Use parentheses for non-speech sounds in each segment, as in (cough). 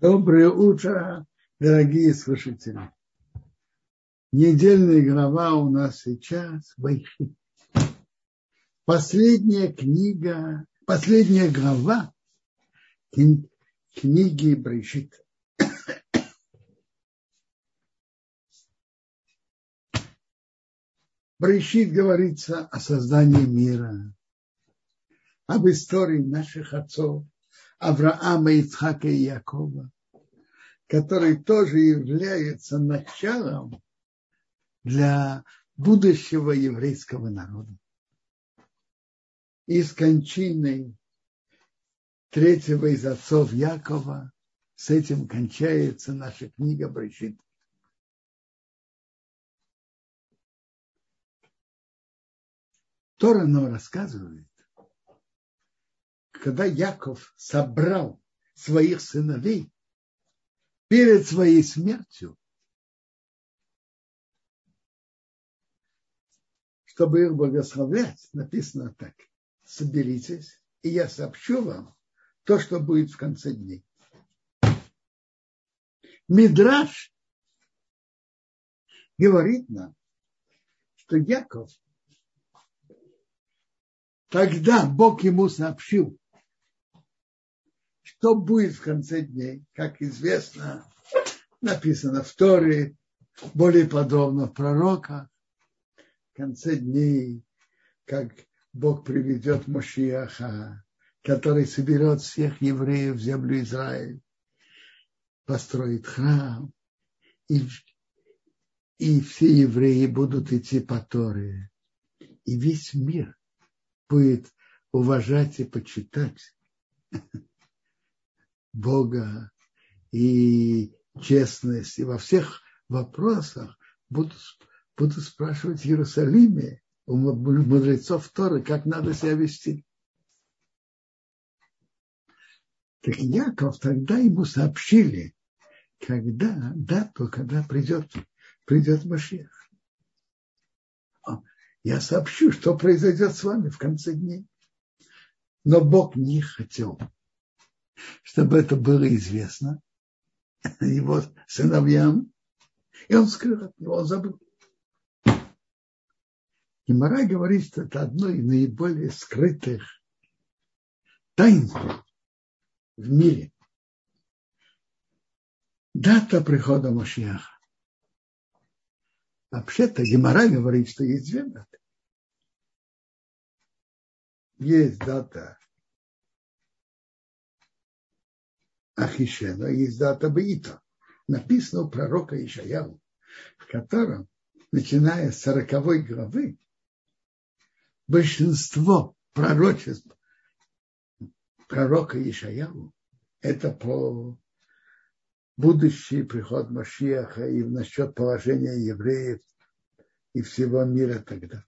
Доброе утро, дорогие слушатели. Недельная глава у нас сейчас Вайши. Последняя книга, последняя глава книги Брейшит. Брейшит говорится о создании мира, об истории наших отцов, Авраама, Ицхака и Якова, который тоже является началом для будущего еврейского народа. И с кончиной третьего из отцов Якова с этим кончается наша книга Брежит. Тора нам рассказывает, когда Яков собрал своих сыновей перед своей смертью, чтобы их благословлять, написано так, соберитесь, и я сообщу вам то, что будет в конце дней. Мидраш говорит нам, что Яков, тогда Бог ему сообщил, что будет в конце дней, как известно, написано в Торе, более подробно в пророках, в конце дней, как Бог приведет Мошиаха, который соберет всех евреев в землю Израиль, построит храм, и, и все евреи будут идти по Торе. И весь мир будет уважать и почитать (laughs) Бога и честность, и во всех вопросах будут, будут спрашивать в Иерусалиме у мудрецов Торы, как надо себя вести. Так Яков тогда ему сообщили, когда, дату, когда придет, придет Машех. Я сообщу, что произойдет с вами в конце дней. Но Бог не хотел чтобы это было известно его сыновьям, и он скрыл от него, он забыл. И Мара говорит, что это одно из наиболее скрытых тайн в мире. Дата прихода Машиаха. Вообще-то Гемора говорит, что есть две даты. Есть дата Ахишена есть дата Баита. Написано у пророка Ишаяу, в котором, начиная с 40 главы, большинство пророчеств пророка Ишаяу это по будущий приход Машиаха и насчет положения евреев и всего мира тогда.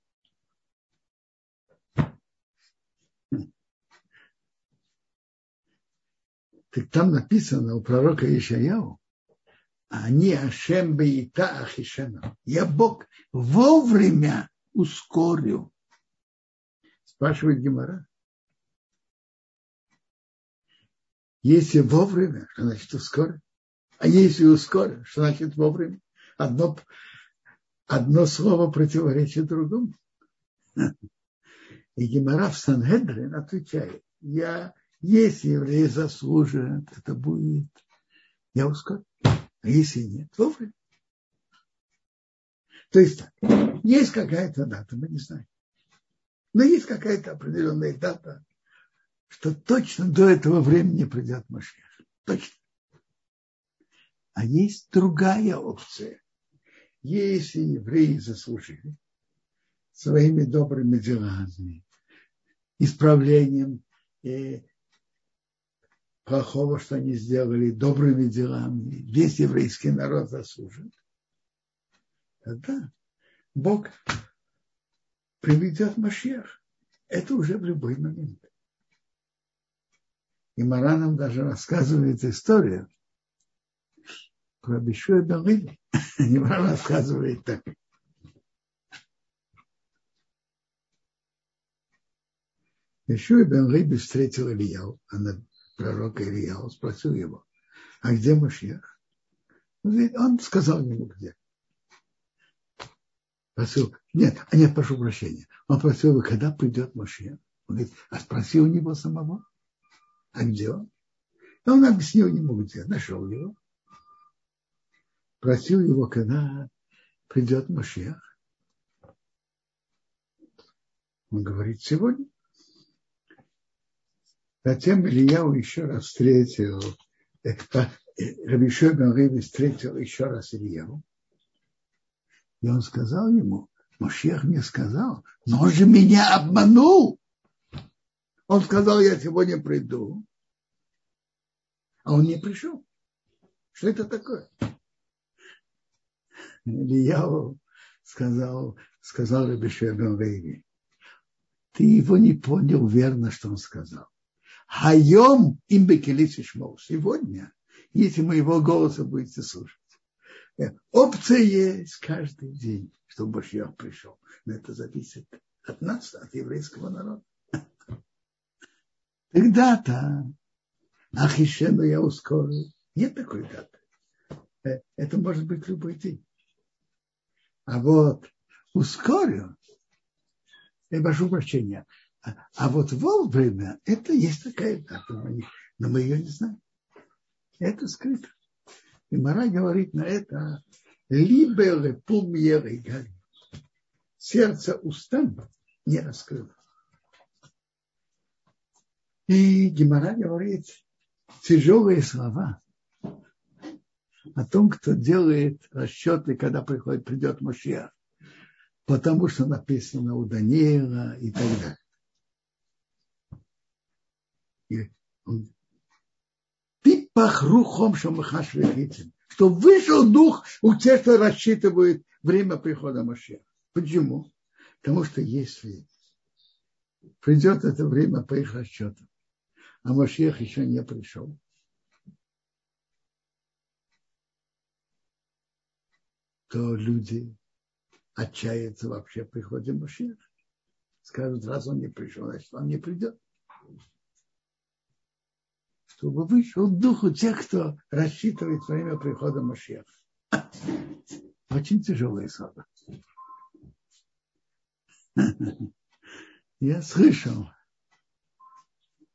Так там написано у пророка Ишаяу, они Ашем Бейта Ахишена. Я Бог вовремя ускорю. Спрашивает Гемора. Если вовремя, что значит ускорю? А если ускорю, что значит вовремя? Одно, одно слово противоречит другому. И Гемора в Сангедрин отвечает, я если еврей заслужит, это будет, я ускорю. А если нет, вовремя. То есть так, есть какая-то дата, мы не знаем. Но есть какая-то определенная дата, что точно до этого времени придет Машех. Точно. А есть другая опция. Если евреи заслужили своими добрыми делами, исправлением э, плохого, что они сделали, добрыми делами, весь еврейский народ заслужит, тогда Бог приведет Машех. Это уже в любой момент. И Мара нам даже рассказывает историю про Бишуя Белыли. И Мара рассказывает так. Бишуя Бен Риби встретил Ильяу, она пророка Ильяу, спросил его, а где Машех? Он сказал ему, где. Просил, нет, а нет, прошу прощения. Он просил, когда придет Машех? Он говорит, а спроси у него самого. А где он? И он объяснил ему, где. Нашел его. Просил его, когда придет Машех. Он говорит, сегодня. Затем Ильяу еще раз встретил, э, Рабишой Бен встретил еще раз Ильяу. И он сказал ему, Машех мне сказал, но он же меня обманул. Он сказал, я сегодня приду. А он не пришел. Что это такое? Ильяу сказал, сказал Рабишой Бен ты его не понял верно, что он сказал. Хайом им бекелисишмол. Сегодня, если моего голоса будете слушать. Э, опция есть каждый день, чтобы Башьях пришел. Но это зависит от нас, от еврейского народа. Тогда-то Ахишену я ускорю. Нет такой даты. Э, это может быть любой день. А вот ускорю, я прошу прощения. А, вот вовремя, это есть такая дата но мы ее не знаем. Это скрыто. И Мара говорит на это, либо лепум гари. Сердце устан не раскрыло. И Гимара говорит тяжелые слова о том, кто делает расчеты, когда приходит, придет Машиах потому что написано у Даниила и так далее. Ты пахрухом шамахаш что вышел дух у тех, кто рассчитывает время прихода Машеха. Почему? Потому что если придет это время по их расчетам, а Машех еще не пришел, то люди отчаяться вообще приходит Машех. Скажут, раз он не пришел, значит, он не придет. Чтобы вышел духу тех, кто рассчитывает время прихода Машеха. (coughs) Очень тяжелые слова. (coughs) Я слышал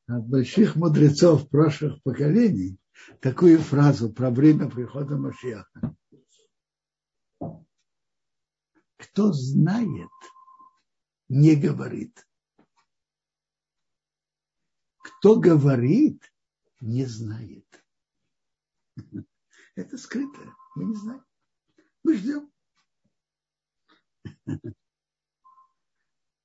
от больших мудрецов прошлых поколений такую фразу про время прихода Машеха. Кто знает, не говорит. Кто говорит, не знает. (laughs) Это скрытое. Мы не знаем. Мы ждем. (laughs)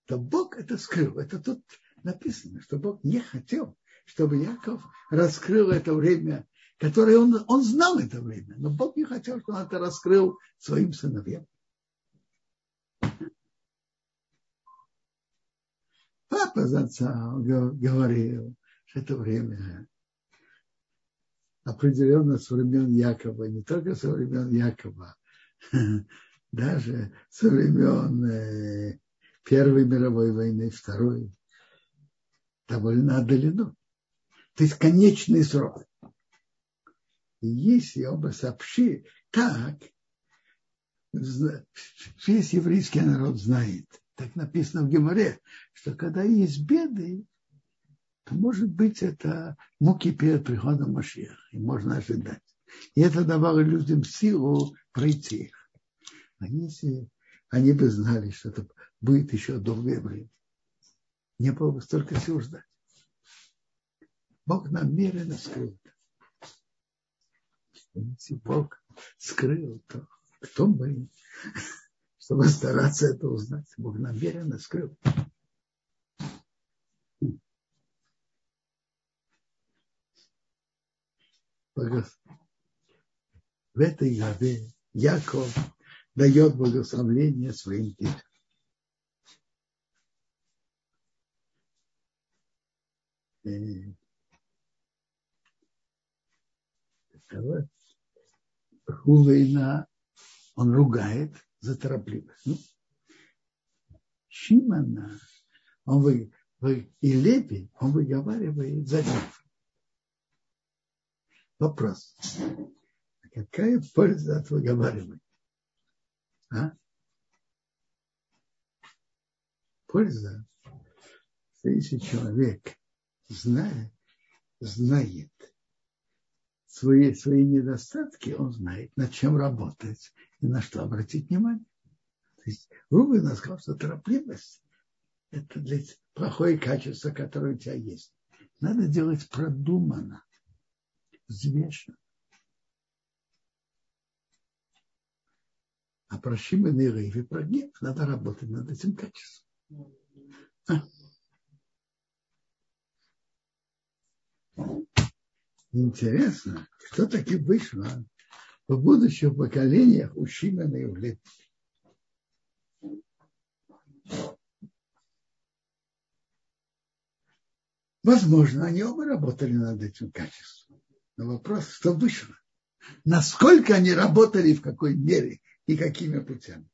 То Бог это скрыл. Это тут написано, что Бог не хотел, чтобы Яков раскрыл это время, которое он, он знал это время. Но Бог не хотел, чтобы он это раскрыл своим сыновьям. Папа зацал говорил, что это время определенно со времен Якова, не только со времен Якова, (laughs) даже со времен э, Первой мировой войны, Второй, довольно отдалено. То есть конечный срок. И если оба сообщи, так, весь еврейский народ знает, так написано в Геморе, что когда есть беды, может быть это муки перед приходом Машеха, и можно ожидать. И это давало людям силу пройти их. Если они бы знали, что это будет еще долгое время, не было бы столько сил ждать. Бог намеренно скрыл. Если Бог скрыл, то кто мы? (laughs) чтобы стараться это узнать. Бог намеренно скрыл. В этой главе Яков дает благословление своим детям. Хулейна он ругает за торопливость. Ну, Шимана, он вы, вы, и Леви, он выговаривает за гнев. Вопрос. А какая польза от выговаривания? А? Польза, если человек знает, знает свои, свои недостатки, он знает, над чем работать и на что обратить внимание. То есть Рубин сказал, что торопливость – это для плохое качество, которое у тебя есть. Надо делать продуманно, взвешенно. А про Шимон и Рейви, про гнев, надо работать над этим качеством. А. Интересно, кто таки вышло в будущих поколениях у Шимона и Леви. Возможно, они оба работали над этим качеством. Но вопрос, что вышло? Насколько они работали, в какой мере и какими путями.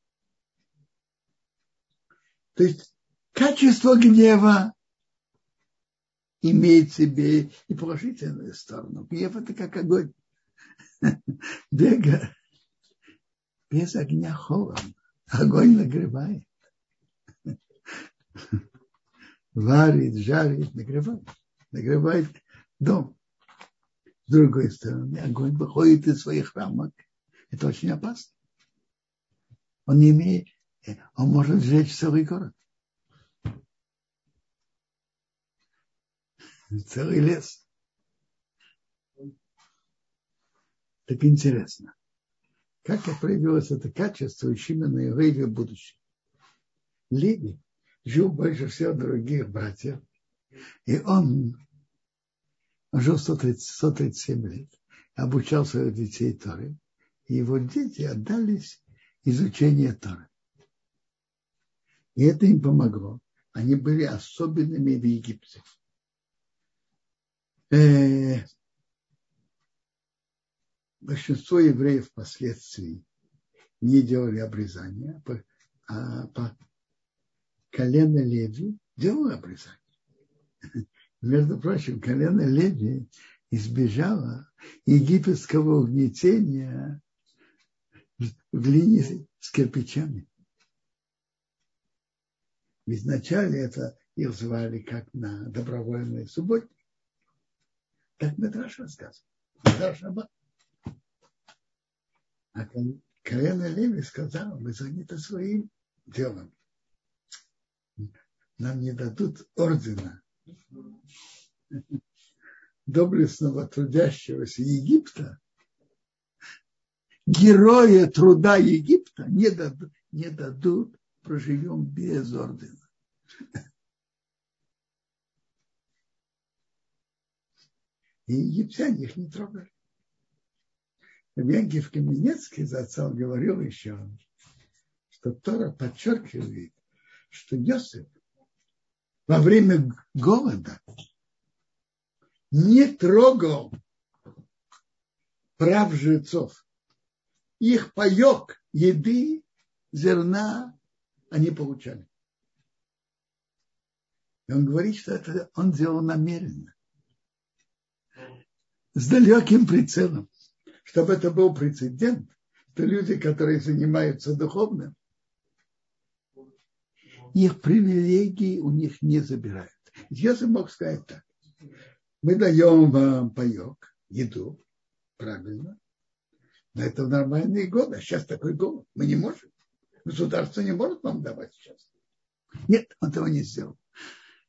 То есть качество гнева имеет в себе и положительную сторону. Гнев это как огонь. (laughs) Бега без огня холодно. Огонь нагревает (laughs) варит, жарит, нагревает. Нагревает дом. С другой стороны, огонь выходит из своих рамок. Это очень опасно. Он не имеет, он может сжечь целый город. Целый лес. Так интересно. Как проявилось это качество у Шимона и Леви в будущем? Леви жил больше всех других братьев. И он, он жил 130, 137 лет, обучал своих детей Торы. И его дети отдались изучению Торы. И это им помогло. Они были особенными в Египте. Э, большинство евреев впоследствии не делали обрезания, а по, колено Леви делало обрезание. Между прочим, колено Леви избежало египетского угнетения в линии с кирпичами. Ведь вначале это их звали как на добровольной субботе. Так Медраш рассказывал. Медраш А колено Леви сказал, мы заняты своим делом нам не дадут ордена доблестного трудящегося Египта, героя труда Египта не дадут, не дадут проживем без ордена. И египтяне их не трогали. Янкив Каменецкий за отцом говорил еще, что Тора подчеркивает, что Йосиф во время голода не трогал прав жрецов. Их паек еды, зерна они получали. И он говорит, что это он делал намеренно. С далеким прицелом. Чтобы это был прецедент, что люди, которые занимаются духовным, их привилегии у них не забирают. Если мог сказать так, мы даем вам паек, еду, правильно, но это в нормальные годы, а сейчас такой голод, мы не можем. Государство не может нам давать сейчас. Нет, он этого не сделал.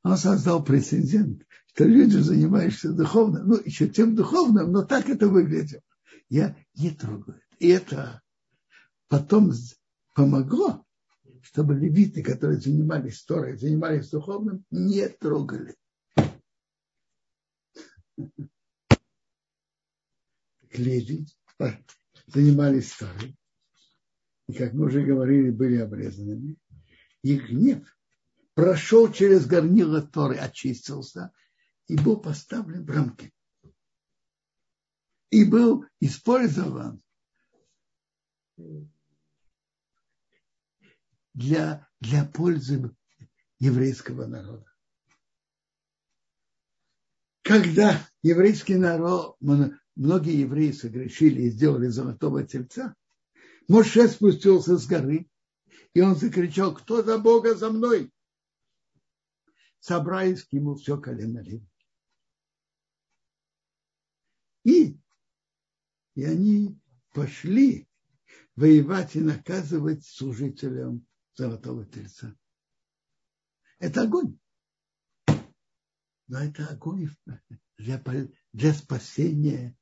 Он создал прецедент, что люди, занимающиеся духовным, ну, еще тем духовным, но так это выглядело. Я не трогаю. И это потом помогло чтобы левиты, которые занимались Торой, занимались духовным, не трогали. Леви занимались Торой, и, как мы уже говорили, были обрезанными. Их гнев прошел через горнило Торы, очистился и был поставлен в рамки. И был использован для, для пользы еврейского народа. Когда еврейский народ, многие евреи согрешили и сделали золотого тельца, Моше спустился с горы, и он закричал, кто за Бога за мной? Собрались к нему все колено. И, и они пошли воевать и наказывать служителям золотого тельца. Это огонь. Но это огонь для, для спасения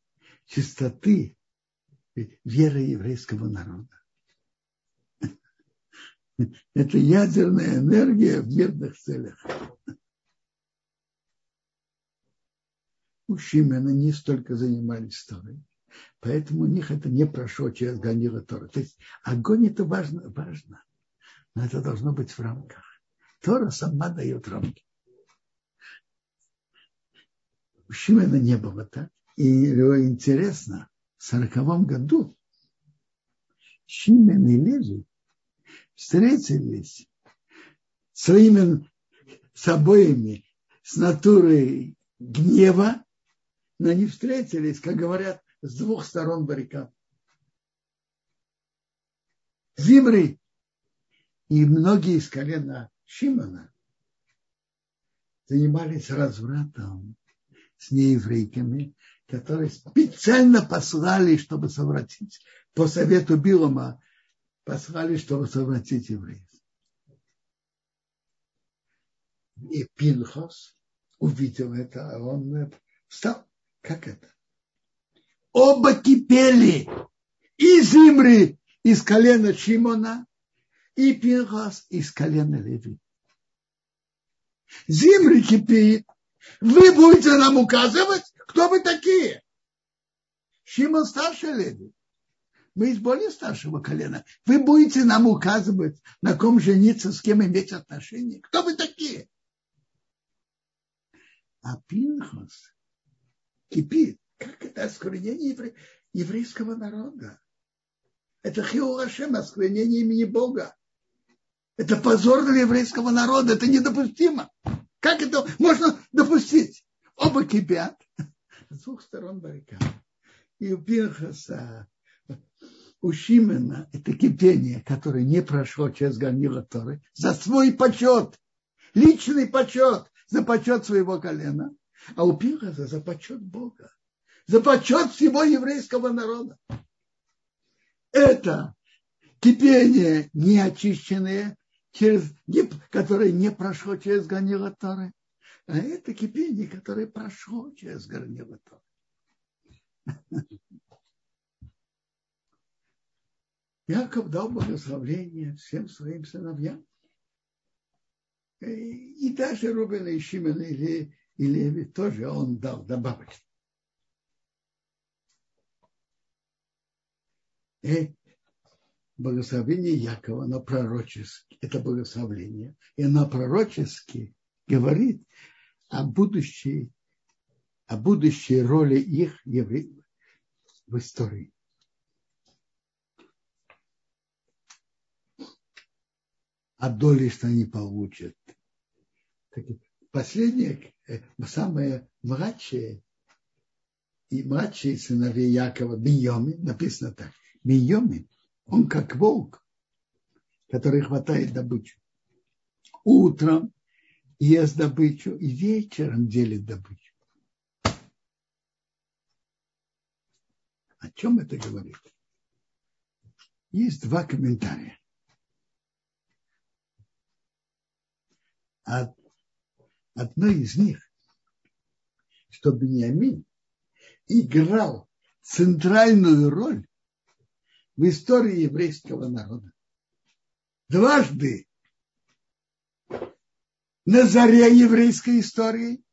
чистоты веры еврейского народа. Это ядерная энергия в мирных целях. У Шимена не столько занимались Торой, поэтому у них это не прошло через Ганила Тора. То есть огонь это важно, важно, но это должно быть в рамках. Тора сама дает рамки. У Шимена не было так. И интересно, в сороковом году Шимен и Леви встретились своими с обоими с натурой гнева, но они встретились, как говорят, с двух сторон баррикад. Зимри и многие из колена Шимона занимались развратом с нееврейками, которые специально послали, чтобы совратить, по совету Билома, послали, чтобы совратить евреев. И Пинхос увидел это, а он встал. Как это? Оба кипели. И Зимри из колена Шимона, и Пинхос из колена Леви. Зимри кипит. Вы будете нам указывать, кто вы такие? Шимон старший Леви. Мы из более старшего колена. Вы будете нам указывать, на ком жениться, с кем иметь отношения. Кто вы такие? А Пинхос кипит. Как это евре... еврейского народа? Это Хиулашем, осквернение имени Бога. Это позор для еврейского народа. Это недопустимо. Как это можно допустить? Оба кипят с двух сторон баррикад. И у Пинхаса, у Шимена это кипение, которое не прошло через Ганила Торы, за свой почет, личный почет, за почет своего колена, а у Пинхаса за почет Бога, за почет всего еврейского народа. Это кипение неочищенное, через, не, которое не прошло через Ганила Торы, а это кипение, которое прошло через горнило Яков дал благословение всем своим сыновьям. И даже Рубина и Шимена и Леви тоже он дал добавочно. И благословение Якова, оно пророчески, это благословение, и оно пророчески говорит о будущей, о будущей роли их евреев в истории. О доле, что они получат. Последнее, э, самое младшее, и младшие сыновья Якова, Беньоми, написано так. Беньоми, он как волк, который хватает добычу. Утром ест добычу и вечером делит добычу. О чем это говорит? Есть два комментария. Одно из них, что Бениамин играл центральную роль в истории еврейского народа. Дважды на заре еврейской истории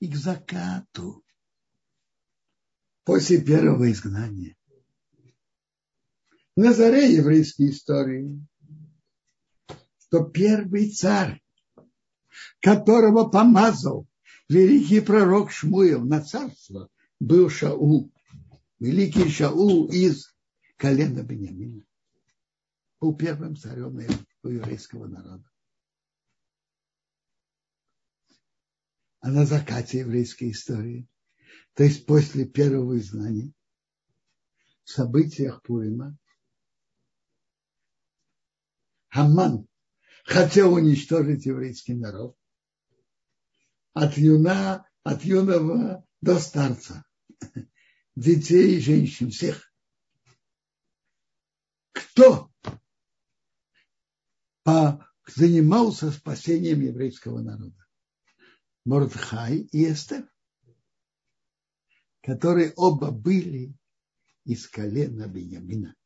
и к закату после первого изгнания. На заре еврейской истории, что первый царь, которого помазал великий пророк Шмуил на царство, был Шаул, великий Шаул из колена Бениамина. Был первым царем еврейского народа. а на закате еврейской истории, То есть после первого изгнания, в событиях Пурима, Хаман хотел уничтожить еврейский народ от, юна, от юного до старца, детей и женщин, всех. Кто занимался спасением еврейского народа? Мордхай и Эстер, которые оба были из колена Беньямина.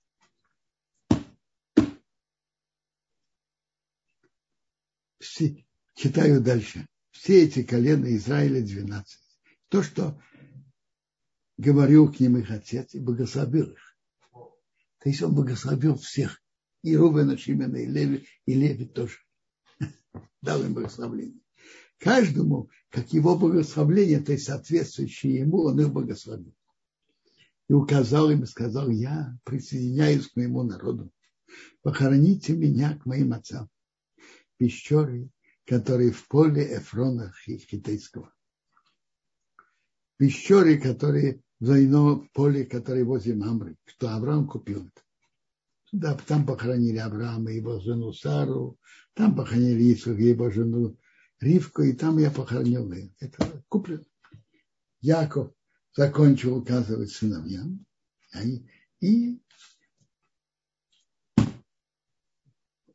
Все, читаю дальше. Все эти колена Израиля 12. То, что говорил к ним их отец и благословил их. То есть он благословил всех. И Рубена, Шимена, и Леви, и Леви тоже. (laughs) Дал им благословление. Каждому, как его благословление, то есть соответствующее ему, он их благословил и указал им и сказал, я присоединяюсь к моему народу. Похороните меня к моим отцам. Пещеры, которые в поле Эфрона Хитейского. Пещеры, которые в двойном поле, которые возле Мамры, что Авраам купил это. Да, там похоронили Авраама и его жену Сару, там похоронили Исуха и его жену Ривку, и там я похоронил ее. Это куплено. Яков закончил указывать сыновьям и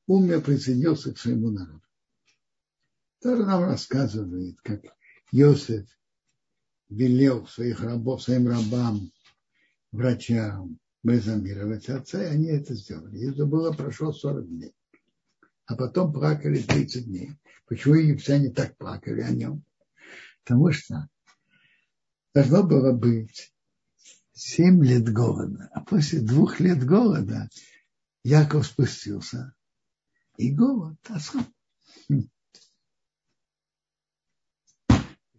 умер присоединился к своему народу. Тоже нам рассказывает, как Иосиф велел своих рабов, своим рабам, врачам бальзамировать отца, и они это сделали. Это было, прошло 40 дней. А потом плакали 30 дней. Почему египтяне так плакали о нем? Потому что должно было быть семь лет голода. А после двух лет голода Яков спустился. И голод осал.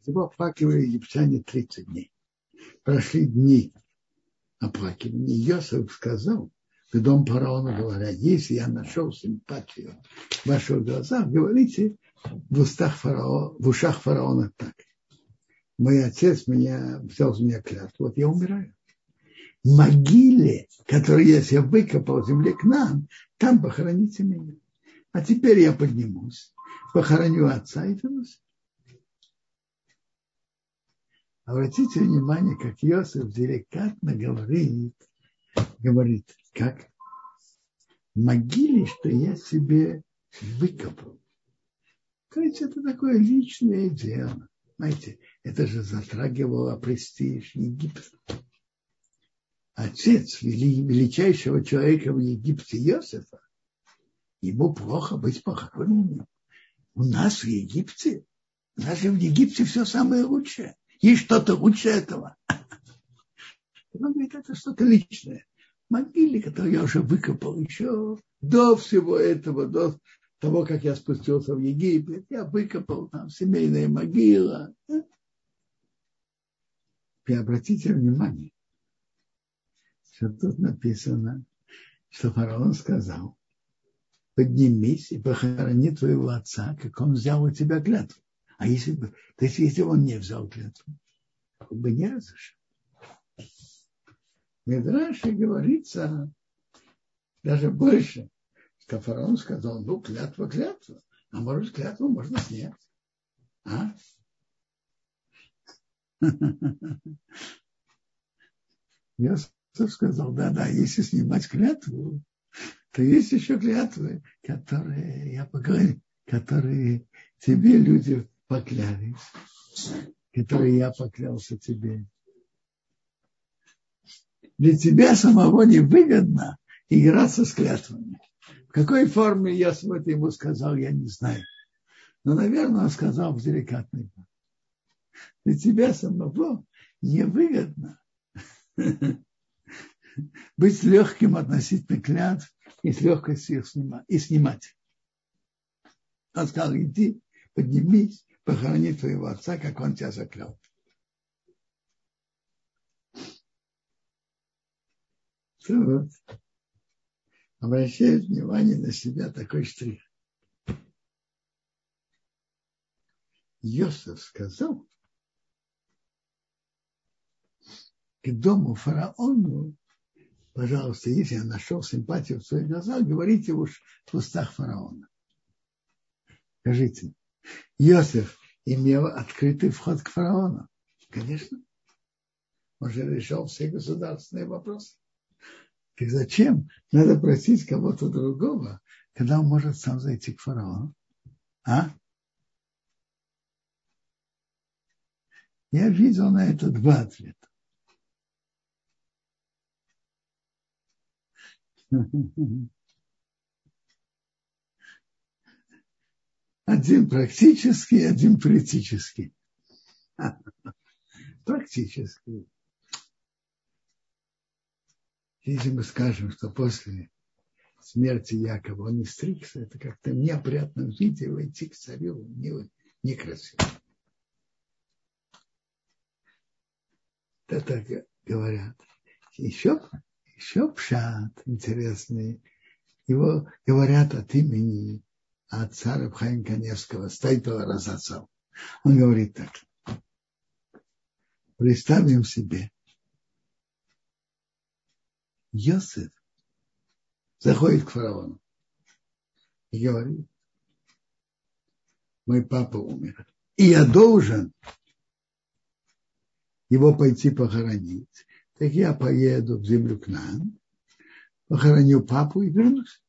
Его оплакивали египтяне 30 дней. Прошли дни оплакивания. Йосиф сказал, в дом фараона говоря, если я нашел симпатию в ваших глазах, говорите в устах фараона, в ушах фараона так мой отец меня, взял с меня клятву, вот я умираю. Могиле, которую я себе выкопал в земле к нам, там похороните меня. А теперь я поднимусь, похороню отца и вернусь. Обратите внимание, как Иосиф деликатно говорит, говорит, как могиле, что я себе выкопал. То есть это такое личное дело. Знаете, это же затрагивало престиж Египта. Отец величайшего человека в Египте Иосифа, ему плохо быть похороненным. У нас в Египте, у нас же в Египте все самое лучшее. Есть что-то лучше этого. Он говорит, это что-то личное. Могиле, которую я уже выкопал еще до всего этого, до того, как я спустился в Египет, я выкопал там семейная могила. И обратите внимание, что тут написано, что фараон сказал, поднимись и похорони твоего отца, как он взял у тебя клятву. А если бы, то есть если он не взял клятву, он бы не разрешил. Медраше говорится даже больше, что сказал, ну, клятва, клятва. А может, клятву можно снять. А? (laughs) Я сказал, да, да, если снимать клятву, то есть еще клятвы, которые я поговорил, которые тебе люди поклялись, которые я поклялся тебе. Для тебя самого невыгодно играться с клятвами. В какой форме я это ему сказал, я не знаю. Но, наверное, он сказал в деликатной форме для тебя самого невыгодно (laughs) быть легким относительно клятв и с легкостью их снимать. Он сказал, иди, поднимись, похорони твоего отца, как он тебя заклял. Вот. Обращает внимание на себя такой штрих. Йосиф сказал, к дому фараону, пожалуйста, если я нашел симпатию в своих глазах, говорите уж в устах фараона. Скажите, Иосиф имел открытый вход к фараону? Конечно. Он же решал все государственные вопросы. Так зачем надо просить кого-то другого, когда он может сам зайти к фараону? А? Я видел на это два ответа. (laughs) Один практический, один политический. (laughs) Практический. Если мы скажем, что после смерти Якова он не стригся, это как-то в неопрятном виде войти к царю не, некрасиво. Это так говорят. Еще, еще пшат интересный. Его говорят от имени отца Рабхаим Каневского, Стайтова Разацов. Он говорит так. Представим себе, Йосиф заходит к фараону и говорит, мой папа умер, и я должен его пойти похоронить. Так я поеду в землю к нам, похороню папу и вернусь.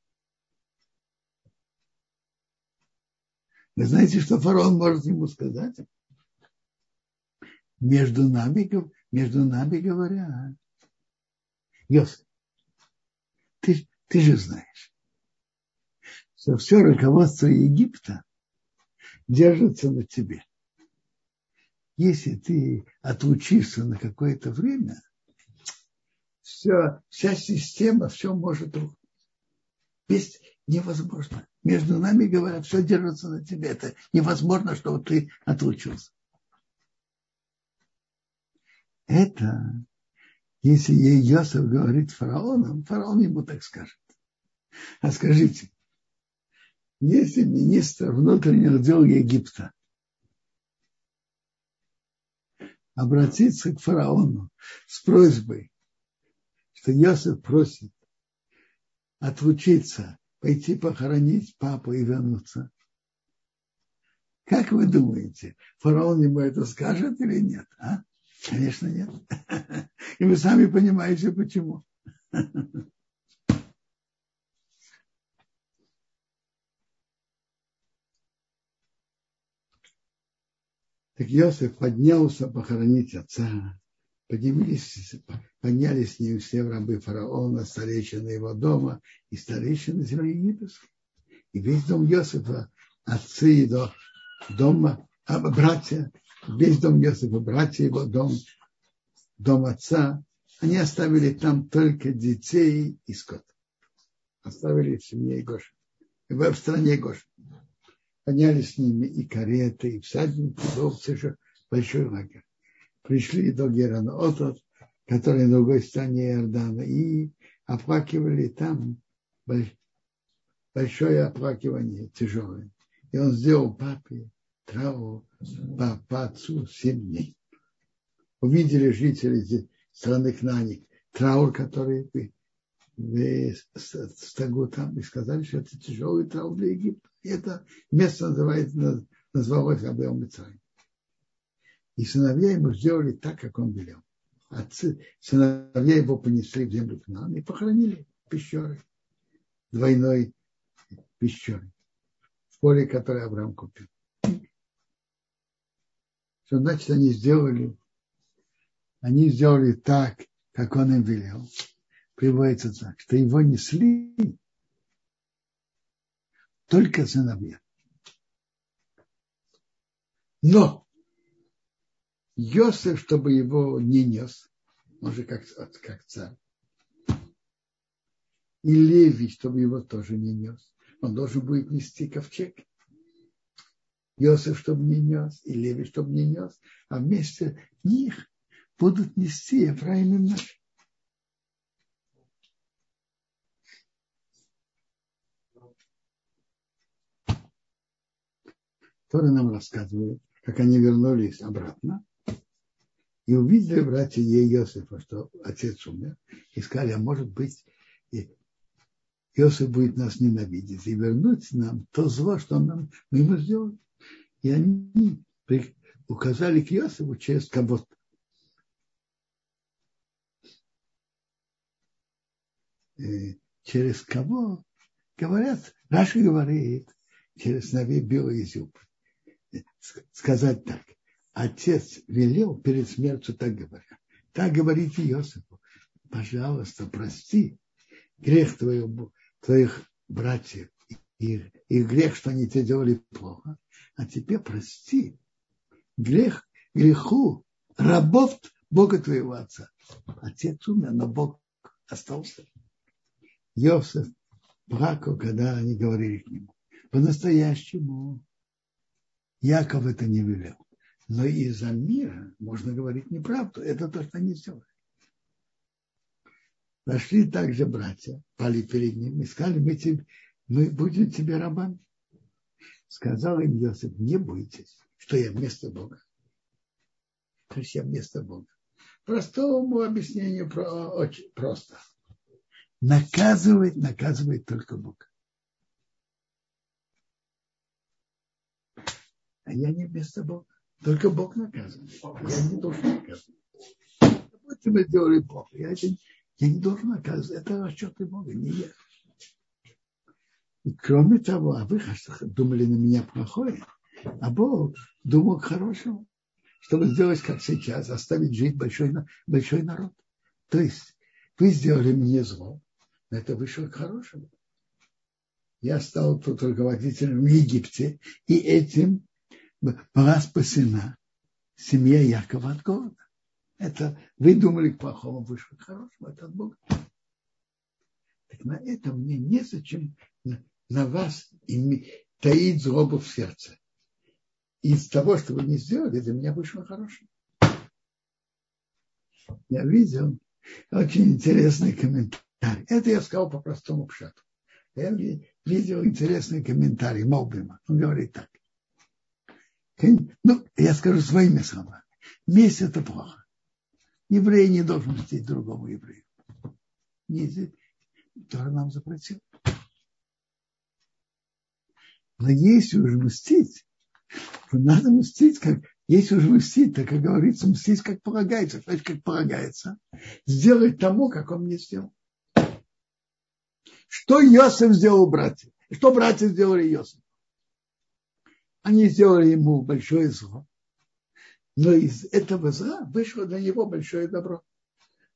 Вы знаете, что фараон может ему сказать? Между нами, между нами говорят. Йосиф, ты, ты же знаешь, что все руководство Египта держится на тебе. Если ты отлучишься на какое-то время, все, вся система, все может рухнуть. Невозможно. Между нами говорят, все держится на тебе. Это невозможно, чтобы ты отлучился. Это, если ей Йосиф говорит фараоном, фараон ему так скажет. А скажите, если министр внутренних дел Египта обратиться к фараону с просьбой, что Йосиф просит отлучиться пойти похоронить папу и вернуться. Как вы думаете, фараон ему это скажет или нет? А? Конечно, нет. (laughs) И вы сами понимаете, почему. (laughs) Так Йосиф поднялся похоронить отца. Поднялись, поднялись с ним все рабы фараона, старейшины его дома и старейшины земли египетской. И весь дом Йосифа, отцы его дома, а, братья, весь дом Йосифа, братья его, дом, дом отца, они оставили там только детей и скот. Оставили в семье Гоша. В стране Гоша. Поднялись с ними и кареты, и всадники, и овцы, большой лагерь пришли до Геранотов, который на другой стороне Иордана, и оплакивали там большое оплакивание, тяжелое. И он сделал папе траву по, по отцу семь дней. Увидели жители страны Кнани траур, который в стогу там, и сказали, что это тяжелый траур для Египта. И это место называется, назвалось Абел Мицай. И сыновья ему сделали так, как он велел. Отцы, сыновья его понесли в землю к нам и похоронили пещеры, двойной пещеры, в поле, которое Авраам купил. Что значит они сделали? Они сделали так, как он им велел. Приводится так, что его несли только сыновья. Но Йосеф, чтобы его не нес, он же как, как царь. И Леви, чтобы его тоже не нес. Он должен будет нести ковчег. Йосеф, чтобы не нес, и Леви, чтобы не нес. А вместе них будут нести Ефраим и наш. Тора нам рассказывает, как они вернулись обратно И увидели братья Иосифа, что отец умер, и сказали, а может быть, Иосиф будет нас ненавидеть и вернуть нам то зло, что нам, мы ему сделали. И они указали к Иосифу через кого-то. Через кого? Говорят, Раша говорит, через Нави Биоизюб. Сказать так. Отец велел перед смертью так говоря. Так говорит Иосифу. Пожалуйста, прости грех твоего, твоих братьев и, и грех, что они тебе делали плохо. А теперь прости грех, греху рабов Бога твоего отца. Отец умер, но Бог остался. Йосеф плакал, когда они говорили к нему. По-настоящему Яков это не велел. Но из-за мира можно говорить неправду. Это то, что они сделали. Пошли также братья, пали перед ним и сказали, мы, тебе, мы будем тебе рабами. Сказал им Иосиф, не бойтесь, что я вместо Бога. То есть я вместо Бога. Простому объяснению очень просто. Наказывать, наказывает только Бог. А я не вместо Бога. Только Бог наказывает. Я не должен наказывать. Будьте мы сделали плохо. Я, это, я не должен наказывать. Это расчеты Бога, не я. И кроме того, а вы думали на меня плохое, а Бог думал хорошего, чтобы сделать, как сейчас, оставить жить большой, большой народ. То есть вы сделали мне зло, но это вышло к хорошему. Я стал тут руководителем в Египте, и этим была спасена семья Якова от голода. Это вы думали к плохому, вышло к хорошему, это от Бога. Так на этом мне незачем на вас таить злобу в сердце. Из того, что вы не сделали, для меня вышло хорошее. Я видел очень интересный комментарий. Это я сказал по простому пшату. Я видел интересный комментарий Молбима. Он говорит так. Ну, я скажу своими словами. Месть это плохо. Еврей не должен мстить другому еврею. Тора нам запретил. Но если уже мстить, то надо мстить, как если уже мстить, то, как говорится, мстить как полагается. Значит, как полагается. Сделать тому, как он мне сделал. Что Йосиф сделал братьям? Что братья сделали Йосифу? Они сделали ему большое зло. Но из этого зла вышло для него большое добро.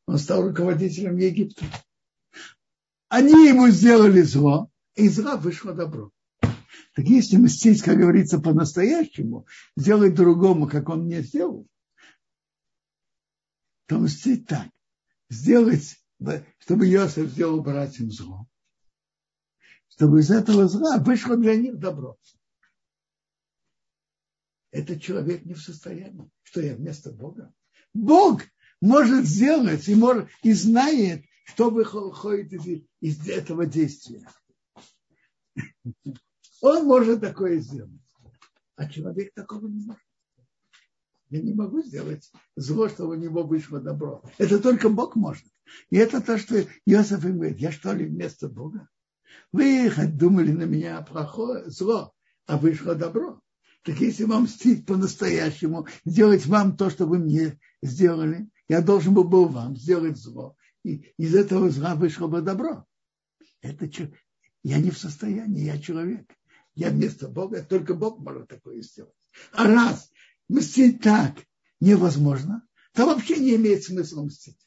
Он стал руководителем Египта. Они ему сделали зло, и из зла вышло добро. Так если мстить, как говорится, по-настоящему, сделать другому, как он мне сделал, то мстить так. Сделать, чтобы Иосиф сделал братьям зло. Чтобы из этого зла вышло для них добро этот человек не в состоянии. Что я вместо Бога? Бог может сделать и, может, и знает, что выходит из, из этого действия. Он может такое сделать. А человек такого не может. Я не могу сделать зло, чтобы у него вышло добро. Это только Бог может. И это то, что Иосиф им говорит, я что ли вместо Бога? Вы думали на меня плохое, зло, а вышло добро. Так если вам мстить по-настоящему, сделать вам то, что вы мне сделали, я должен был, вам сделать зло. И из этого зла вышло бы добро. Это я не в состоянии, я человек. Я вместо Бога, только Бог может такое сделать. А раз мстить так невозможно, то вообще не имеет смысла мстить.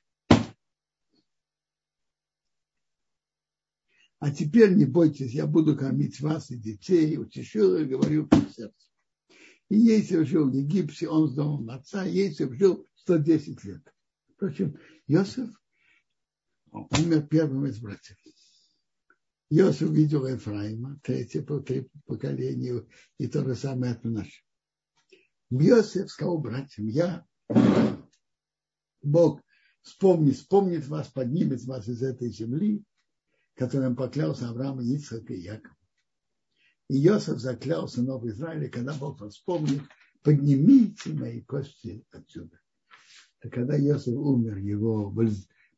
А теперь не бойтесь, я буду кормить вас и детей, утешил и говорю по сердцу. И Ейсев жил в Египте, он с домом отца, Ейсев жил 110 лет. Впрочем, Йосиф умер первым из братьев. Йосиф видел Ефраима, третье по три поколения, и то же самое от наш. Йосиф сказал братьям, я, Бог, вспомнит, вспомнит вас, поднимет вас из этой земли, которым поклялся Авраам, Ицхак и Яков. И Иосиф заклял сынов Израиля, когда Бог вспомнит, поднимите мои кости отсюда. А когда Йосиф умер, его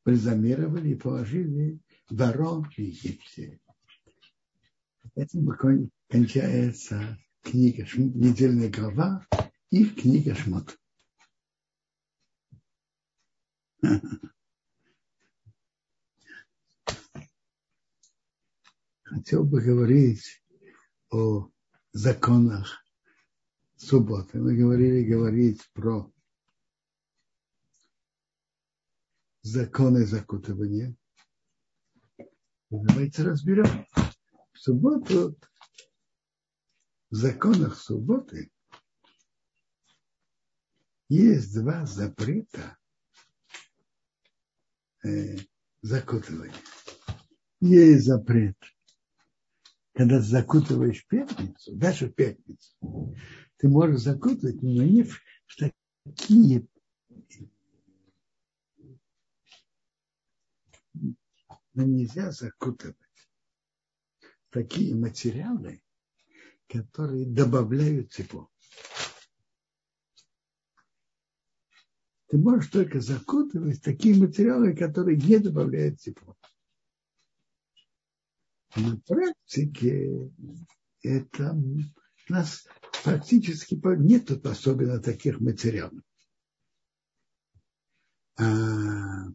бальзамировали и положили ворон в Египте. Этим кончается книга недельная глава и книга Шмот. (laughs) Хотел бы говорить о законах субботы. Мы говорили говорить про законы закутывания. Давайте разберем. В субботу, в законах субботы есть два запрета э, закутывания. Есть запрет, когда закутываешь пятницу, даже пятницу, ты можешь закутывать, но не в такие но нельзя закутывать такие материалы, которые добавляют тепло. Ты можешь только закутывать такие материалы, которые не добавляют тепло. На практике это у нас практически нет особенно таких материалов. А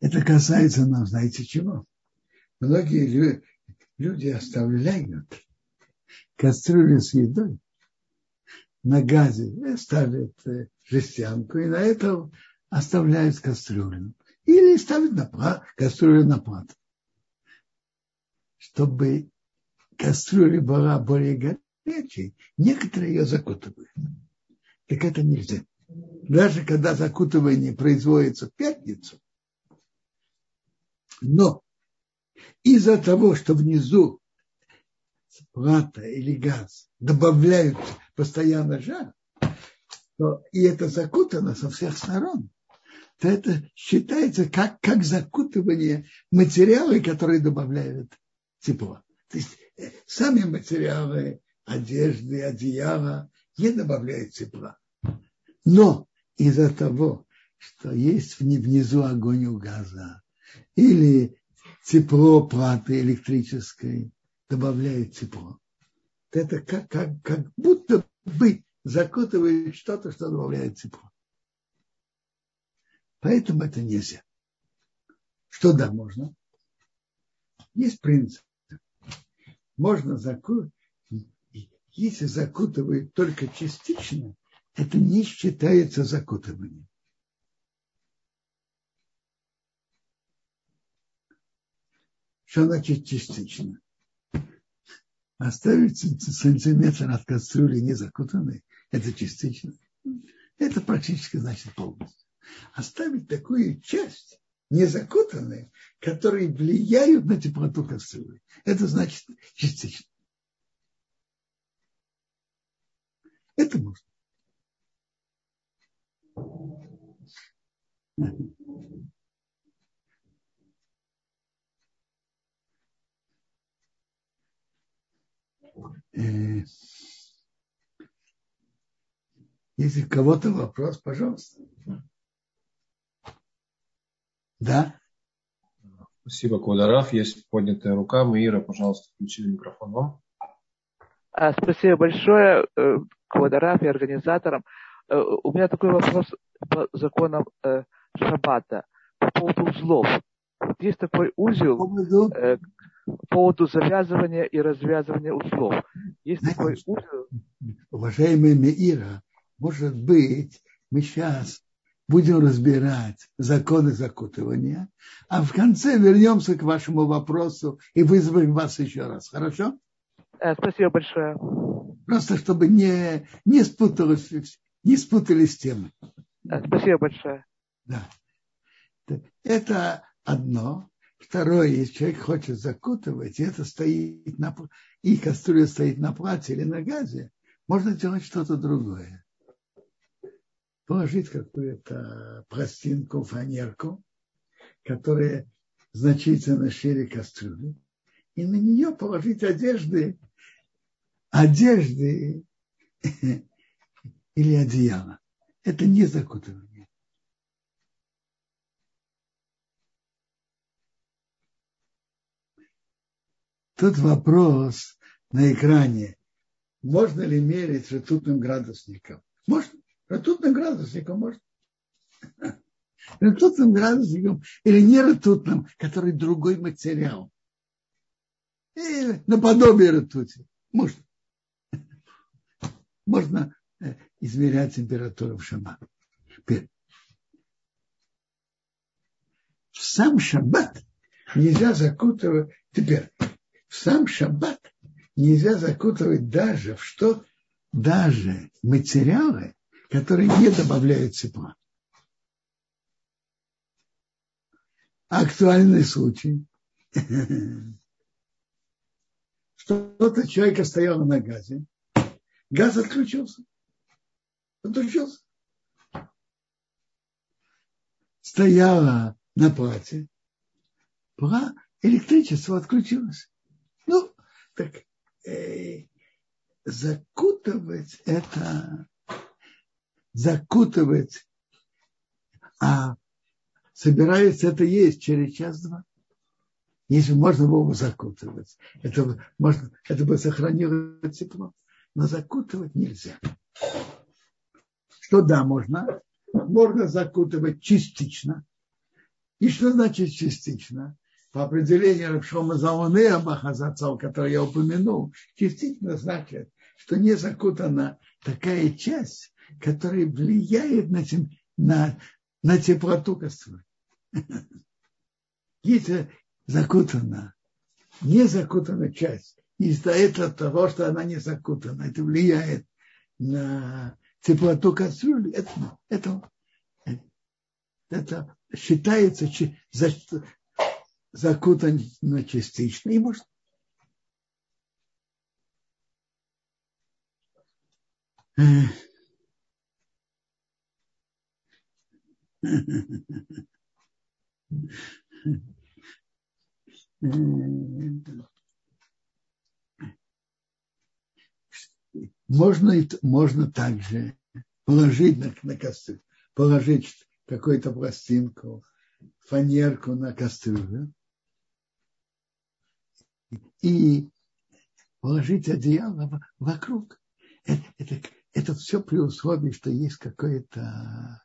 это касается нам, знаете чего? Многие люди оставляют кастрюлю с едой на газе, ставят э, жестянку и на это оставляют кастрюлю. Или ставят на плат, кастрюлю на плату. Чтобы кастрюля была более горячей, некоторые ее закутывают. Так это нельзя. Даже когда закутывание производится в пятницу, но из-за того, что внизу плата или газ добавляют постоянно жар, то, и это закутано со всех сторон, то это считается как, как закутывание материала, которые добавляют тепло. То есть э, сами материалы, одежды, одеяла не добавляют тепла. Но из-за того, что есть внизу огонь у газа, или тепло платы электрической добавляет тепло. Это как, как, как будто бы закутывает что-то, что добавляет тепло. Поэтому это нельзя. Что да, можно? Есть принцип. Можно закутывать, если закутывают только частично, это не считается закутыванием. Что значит частично? Оставить сантиметр от кастрюли не закутанной, это частично. Это практически значит полностью. Оставить такую часть не закутанные, которые влияют на теплоту кастрюли. Это значит частично. Это можно. Э, если у кого-то вопрос, пожалуйста. Да? Спасибо, Квадараф. Есть поднятая рука. Маира, пожалуйста, включили микрофон вам. А, спасибо большое, э, Квадараф и организаторам. Э, у меня такой вопрос по законам Шаббата по поводу узлов. Вот есть такой узел, по поводу завязывания и развязывания узлов. Есть Знаете, такой узел. Уважаемый Меира, может быть, мы сейчас будем разбирать законы закутывания, а в конце вернемся к вашему вопросу и вызовем вас еще раз. Хорошо? Э, спасибо большое. Просто чтобы не, не, спуталось, не спутались темы. Э, спасибо большое. Да. Это одно. Второе, если человек хочет закутывать, и это стоит на, и кастрюля стоит на платье или на газе, можно делать что-то другое. Положить какую-то пластинку, фанерку, которая значительно шире кастрюли, и на нее положить одежды, одежды (laughs) или одеяло. это не закутывание. Тут вопрос на экране. Можно ли мерить ртутным градусником? Можно. Ртутным градусником можно. (laughs) Ртутным градусником или не ртутным, который другой материал. И наподобие ртути. Можно. (laughs) Можно э, измерять температуру в шаббат. Теперь. В сам шаббат нельзя закутывать. Теперь в сам шаббат нельзя закутывать даже в что, даже материалы, которые не добавляют тепла. Актуальный случай. (laughs) Что-то человека стояло на газе, газ отключился. Отключился. Стояла на плате, электричество отключилось. Ну, так э, закутывать это, закутывать, а собирается это есть через час-два. Если можно было бы закутывать, это, можно, это бы сохранило тепло. Но закутывать нельзя. Что да, можно? Можно закутывать частично. И что значит частично? по определению Рабшома Заоне Бахазацал, который я упомянул, частично значит, что не закутана такая часть, которая влияет на, тем, на, на теплоту кастрюли. (laughs) Если закутана, не закутана часть, из-за этого того, что она не закутана, это влияет на теплоту кастрюли, это, это, это считается за, закутан на частично, и может Можно, можно также положить на, на кастрюлю, положить какую-то пластинку, фанерку на кастрюлю, и положить одеяло вокруг. Это, это, это все при условии, что есть какой-то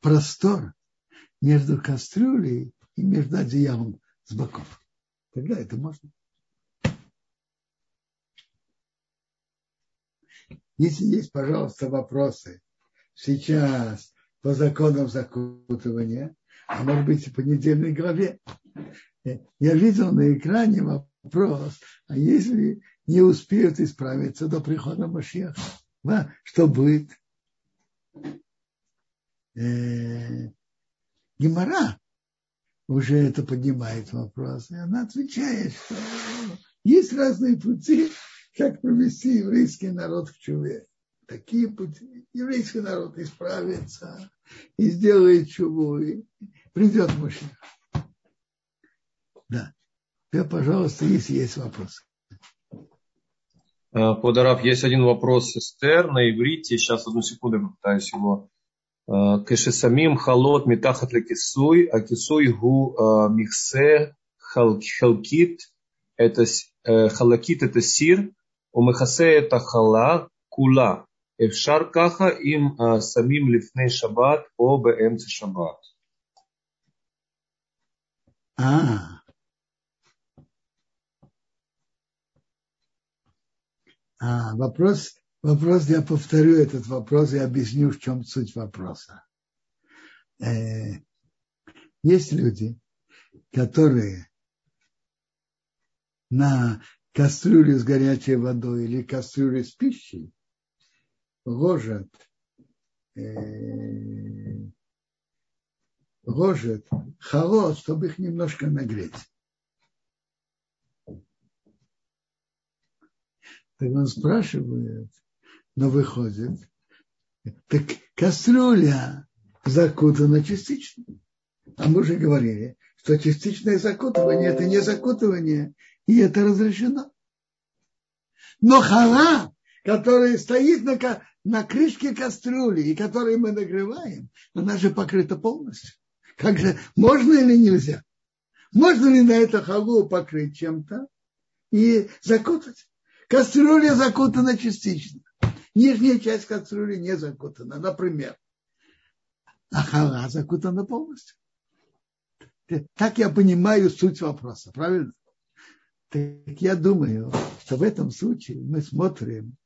простор между кастрюлей и между одеялом с боков. Тогда это можно. Если есть, пожалуйста, вопросы сейчас по законам закутывания, а может быть по недельной главе, я видел на экране вопрос, а если не успеют исправиться до прихода Машеха, что будет? Э, Гемора уже это поднимает вопрос, и она отвечает, что есть разные пути, как провести еврейский народ в чуве. Такие пути. Еврейский народ исправится и сделает чуву, и придет Машех. Да. Теперь, пожалуйста, если есть вопросы. Э, Подарав, есть один вопрос Эстер на иврите. Сейчас одну секунду я попытаюсь его. Э, Кешесамим халот митахат лекисуй, а кисуй гу э, михсе халкит, это халакит это сир, у мехасе это хала кула. Эфшар каха им самим лифней шаббат о бэмце шаббат. А, А, вопрос, вопрос, я повторю этот вопрос и объясню, в чем суть вопроса. Э, есть люди, которые на кастрюлю с горячей водой или кастрюлю с пищей ложат, э, ложат холод, чтобы их немножко нагреть. Так он спрашивает, но выходит, так кастрюля закутана частично. А мы уже говорили, что частичное закутывание – это не закутывание, и это разрешено. Но хала, которая стоит на, на крышке кастрюли, и которые мы нагреваем, она же покрыта полностью. Как же, можно или нельзя? Можно ли на это халу покрыть чем-то и закутать? Кастрюля закутана частично. Нижняя часть кастрюли не закутана, например. А хала закутана полностью. Так я понимаю суть вопроса, правильно? Так я думаю, что в этом случае мы смотрим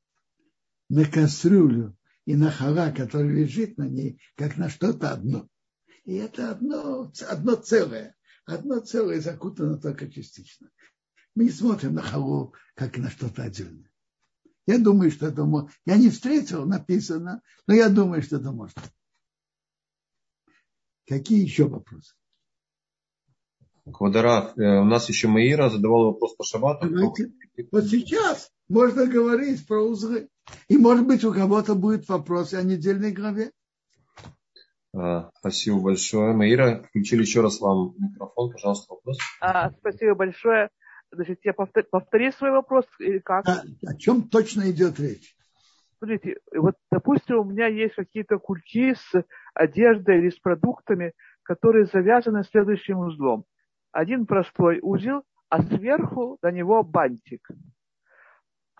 на кастрюлю и на хала, который лежит на ней, как на что-то одно. И это одно, одно целое. Одно целое закутано только частично. Мы не смотрим на халу, как на что-то отдельное. Я думаю, что это может. Я не встретил, написано, но я думаю, что это может. Какие еще вопросы? Квадrat, э, у нас еще Маира задавала вопрос по шабату. Вот сейчас можно говорить про узры. И может быть у кого-то будет вопрос о недельной главе. А, спасибо большое. Маира, включили еще раз вам микрофон, пожалуйста, вопрос. А, спасибо большое. Значит, я повтор, повтори свой вопрос или как? А, о чем точно идет речь? Смотрите, вот, допустим, у меня есть какие-то кульки с одеждой или с продуктами, которые завязаны следующим узлом один простой узел, а сверху на него бантик.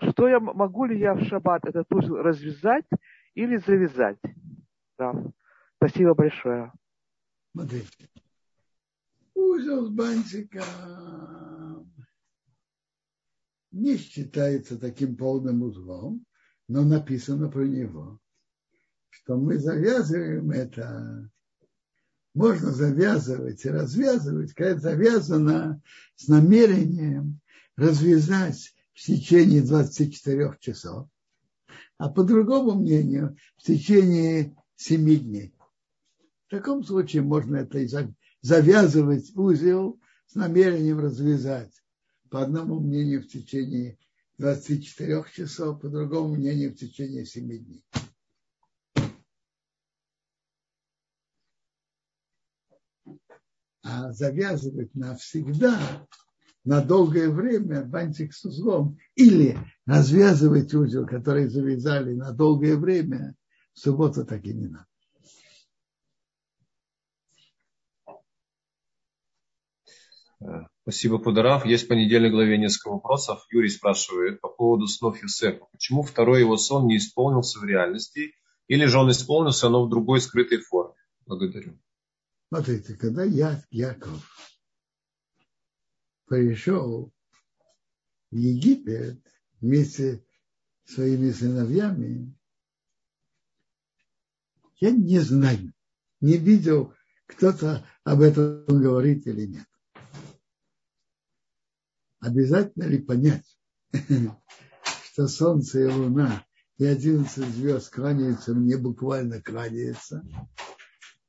Что я могу ли я в шаббат этот узел развязать или завязать? Да. Спасибо большое. Смотрите. Узел с бантиком не считается таким полным узлом, но написано про него, что мы завязываем это можно завязывать и развязывать, когда завязано с намерением развязать в течение 24 часов, а по другому мнению в течение 7 дней. В таком случае можно это завязывать узел с намерением развязать. По одному мнению в течение 24 часов, по другому мнению в течение 7 дней. а завязывать навсегда, на долгое время бантик с узлом, или развязывать узел, который завязали на долгое время, в субботу так и не надо. Спасибо, Подарав. Есть в понедельной главе несколько вопросов. Юрий спрашивает по поводу снов Юсефа. Почему второй его сон не исполнился в реальности? Или же он исполнился, но в другой скрытой форме? Благодарю. Смотрите, когда я, Яков пришел в Египет вместе с своими сыновьями, я не знаю, не видел, кто-то об этом говорит или нет. Обязательно ли понять, (laughs) что Солнце и Луна и 11 звезд кланяются мне, буквально кланяются,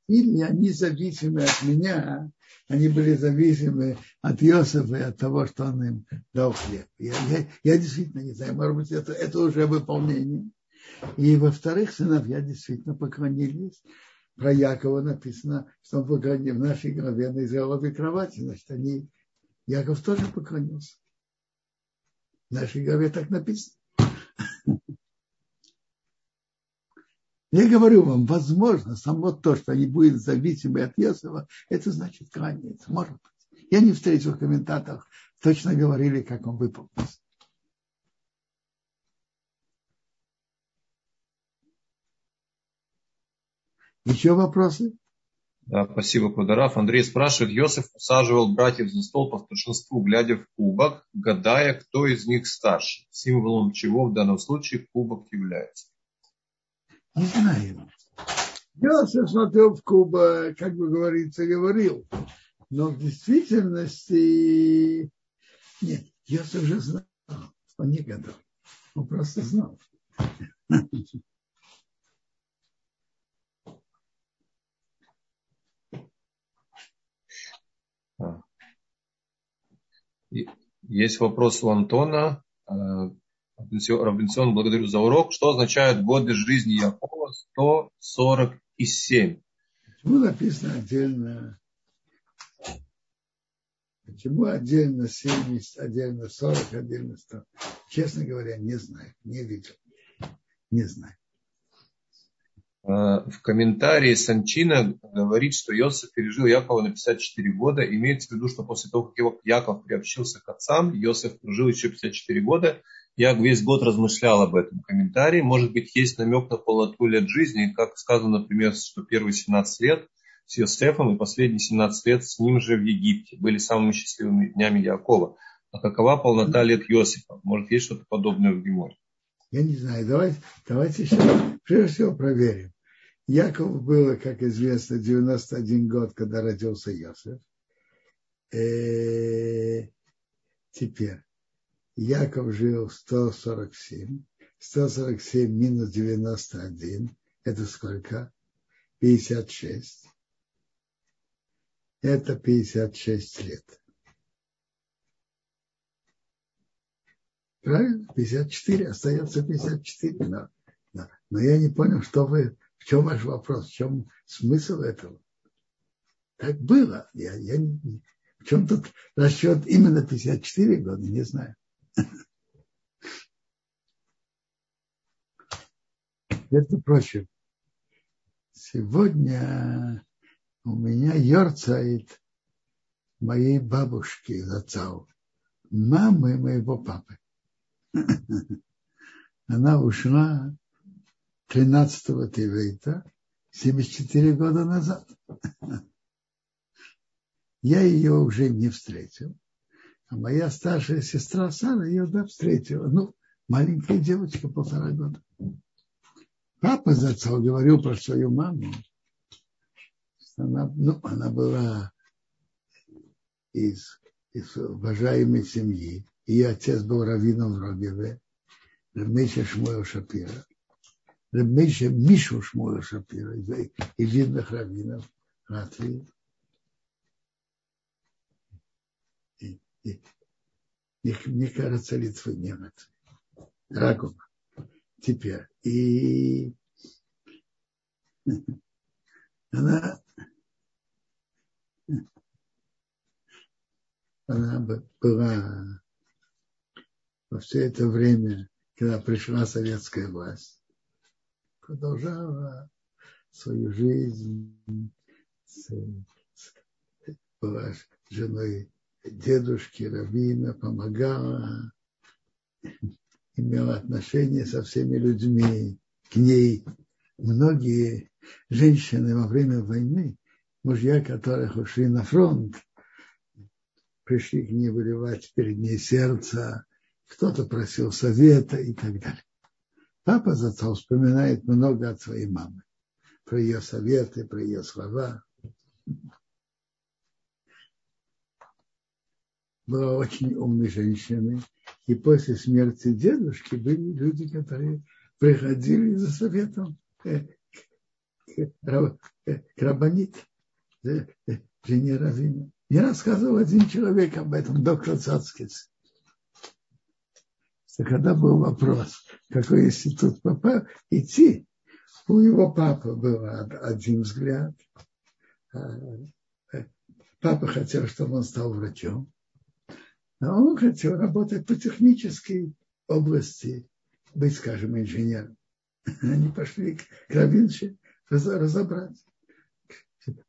или они зависимы от меня, они были зависимы от Иосифа и от того, что он им дал хлеб. Я, я, я действительно не знаю, может быть, это, это уже выполнение. И во-вторых, сыновья действительно поклонились. Про Якова написано, что он поклонился в нашей главе на изголовье кровати. Значит, они, Яков тоже поклонился. В нашей главе так написано. Я говорю вам, возможно, само то, что они будут зависимы от Иосифа, это значит кланяется. Может быть. Я не встретил в комментаторах, точно говорили, как он выполнился. Еще вопросы? Да, спасибо, Квадораф. Андрей спрашивает, Йосиф усаживал братьев за стол по старшинству, глядя в кубок, гадая, кто из них старше, символом чего в данном случае кубок является. Не знаю. Я смотрел в Куба, как бы говорится, говорил. Но в действительности нет, я уже знал, он не гадал. Он просто знал. Есть вопрос у Антона. Э, Равенцион, благодарю за урок. Что означают годы жизни Якова 147? Почему написано отдельно? Почему отдельно 70, отдельно 40, отдельно 100? Честно говоря, не знаю, не видел. Не знаю. В комментарии Санчина говорит, что Йосиф пережил Якова на 54 года. Имеется в виду, что после того, как его Яков приобщился к отцам, Йосиф прожил еще 54 года. Я весь год размышлял об этом комментарии. Может быть, есть намек на полноту лет жизни, как сказано, например, что первые 17 лет с Йосефом и последние 17 лет с ним же в Египте были самыми счастливыми днями Якова. А какова полнота лет Йосифа? Может, есть что-то подобное в Геморе? Я не знаю. Давайте, давайте сейчас прежде всего проверим. Якову было, как известно, 91 год, когда родился Йосиф. Э, теперь Яков жил 147. 147 минус 91. Это сколько? 56. Это 56 лет. Правильно? 54, остается 54. Но, но, но я не понял, что вы, чем ваш вопрос, в чем смысл этого. Так было. Я, я в чем тут расчет именно 54 года, не знаю. Между прочим, сегодня у меня йорцает моей бабушки Зацау, мамы моего папы. (laughs) Она ушла 13-го Тивейта 74 года назад. Я ее уже не встретил. А моя старшая сестра Сара ее да, встретила. Ну, маленькая девочка, полтора года. Папа зацал говорил про свою маму. Она, ну, она была из, из уважаемой семьи. Ее отец был раввином в Рогеве, Рабмейша Шмуэл Шапира. Рабмейша Мишу Шмуэл Шапира из, из видных раввинов Латвии. И, и, и, мне кажется, Литвы немец. Раков. Теперь. И (laughs) она она была во все это время, когда пришла советская власть, продолжала свою жизнь, с, с, была женой дедушки, равина, помогала, имела отношения со всеми людьми, к ней. Многие женщины во время войны, мужья которых ушли на фронт, пришли к ней выливать перед ней сердце, кто-то просил совета и так далее. Папа зато вспоминает много от своей мамы, про ее советы, про ее слова. Была очень умной женщиной, и после смерти дедушки были люди, которые приходили за советом к, Рабанит, жене Равина. Мне рассказывал один человек об этом, доктор Цацкис что когда был вопрос, какой институт папа идти, у его папы был один взгляд. А, э, папа хотел, чтобы он стал врачом, а он хотел работать по технической области, быть, скажем, инженером. Они пошли к Равинче разобрать,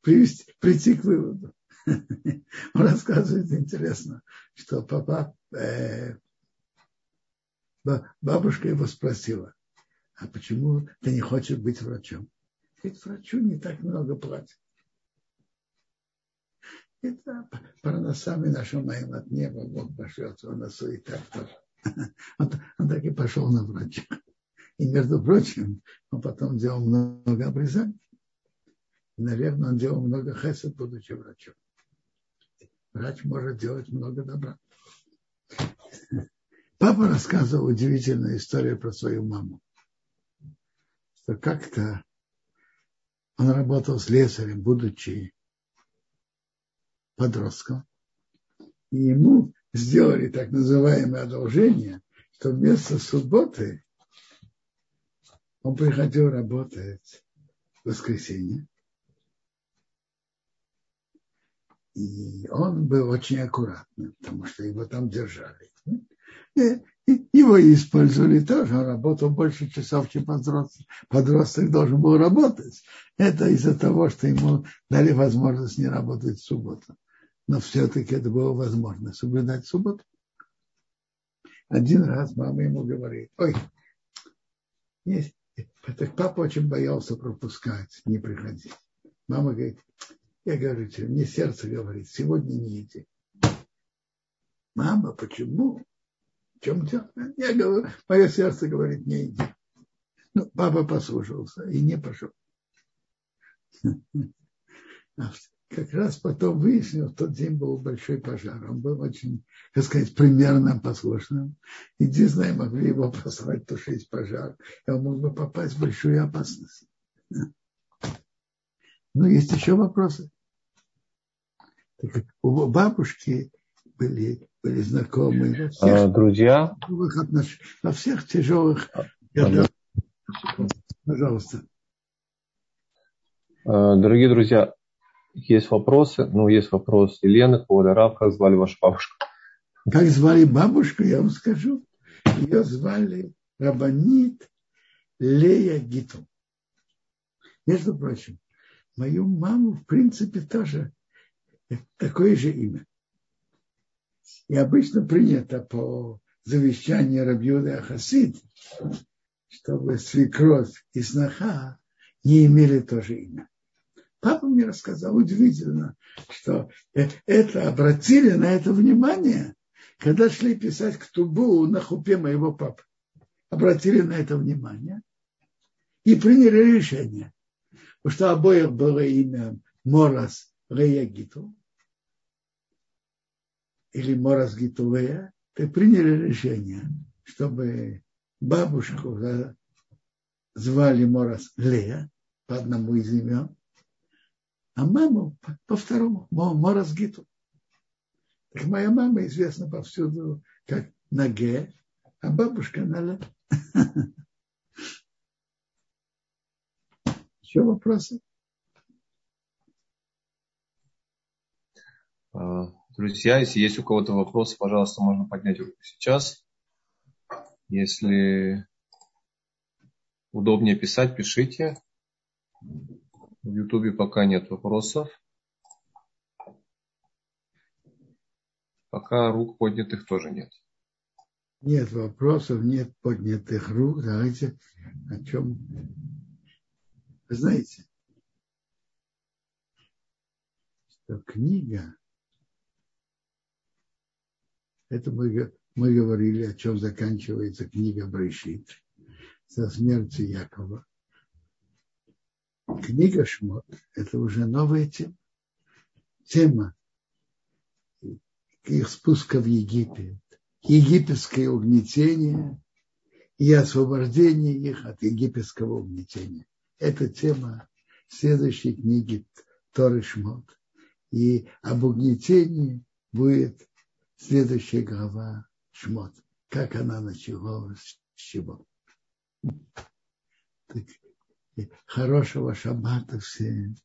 привести, прийти к выводу. (laughs) Он рассказывает интересно, что папа э, бабушка его спросила, а почему ты не хочешь быть врачом? Ведь врачу не так много платят. Это парносами нашим моим от неба Бог пошлет его на и так тоже. Он, он так и пошел на врача. И, между прочим, он потом делал много обрезаний. Наверное, он делал много хесед, будучи врачом. Врач может делать много добра. Папа рассказывал удивительную историю про свою маму. Что как-то он работал с лесарем, будучи подростком. И ему сделали так называемое одолжение, что вместо субботы он приходил работать в воскресенье. И он был очень аккуратным, потому что его там держали. Его использовали тоже, он работал больше часов, чем подросток, подросток должен был работать. Это из-за того, что ему дали возможность не работать в субботу. Но все-таки это было возможно, соблюдать субботу. Один раз мама ему говорит, ой, есть, так папа очень боялся пропускать, не приходить. Мама говорит, я говорю тебе, мне сердце говорит, сегодня не иди. Мама, почему? Чем дело? Я говорю, мое сердце говорит, не иди. Ну, папа послушался и не пошел. (laughs) А как раз потом выяснил, в тот день был большой пожар. Он был очень, как сказать, примерно послушным. И Дисней могли его (laughs) послать тушить пожар. И он мог бы попасть в большую опасность. (laughs) Но есть еще вопросы. Так, у бабушки были, были знакомые во всех, а, Друзья, отнош... во всех тяжелых годах. Пожалуйста. А, дорогие друзья, есть вопросы? Ну, есть вопрос Елены Квадарав, как звали вашу бабушку? Как звали бабушку, я вам скажу. Ее звали Рабанит Лея Гиту. Между прочим, мою маму, в принципе, тоже такое же имя. И обычно принято по завещанию Рабьюда Хасид, чтобы свекровь и сноха не имели тоже имя. Папа мне рассказал, удивительно, что это обратили на это внимание, когда шли писать к Тубу на хупе моего папы. Обратили на это внимание и приняли решение, что обоих было имя Морас Реягиту или Морас Гитулея, то приняли решение, чтобы бабушку звали Морас Лея по одному из имен, а маму по, второму, Морас Гиту. Так моя мама известна повсюду как Наге, а бабушка Наля. (laughs) Еще вопросы? Друзья, если есть у кого-то вопросы, пожалуйста, можно поднять руку сейчас. Если удобнее писать, пишите. В Ютубе пока нет вопросов. Пока рук поднятых тоже нет. Нет вопросов, нет поднятых рук. Давайте о чем... Вы знаете, что книга это мы, мы говорили, о чем заканчивается книга Брешит со смертью Якова. Книга Шмот – это уже новая тема. Тема их спуска в Египет, египетское угнетение и освобождение их от египетского угнетения. Это тема следующей книги Торы Шмот. И об угнетении будет Следующая глава Шмот. Как она началась, с чего. Так, хорошего шаббата всем.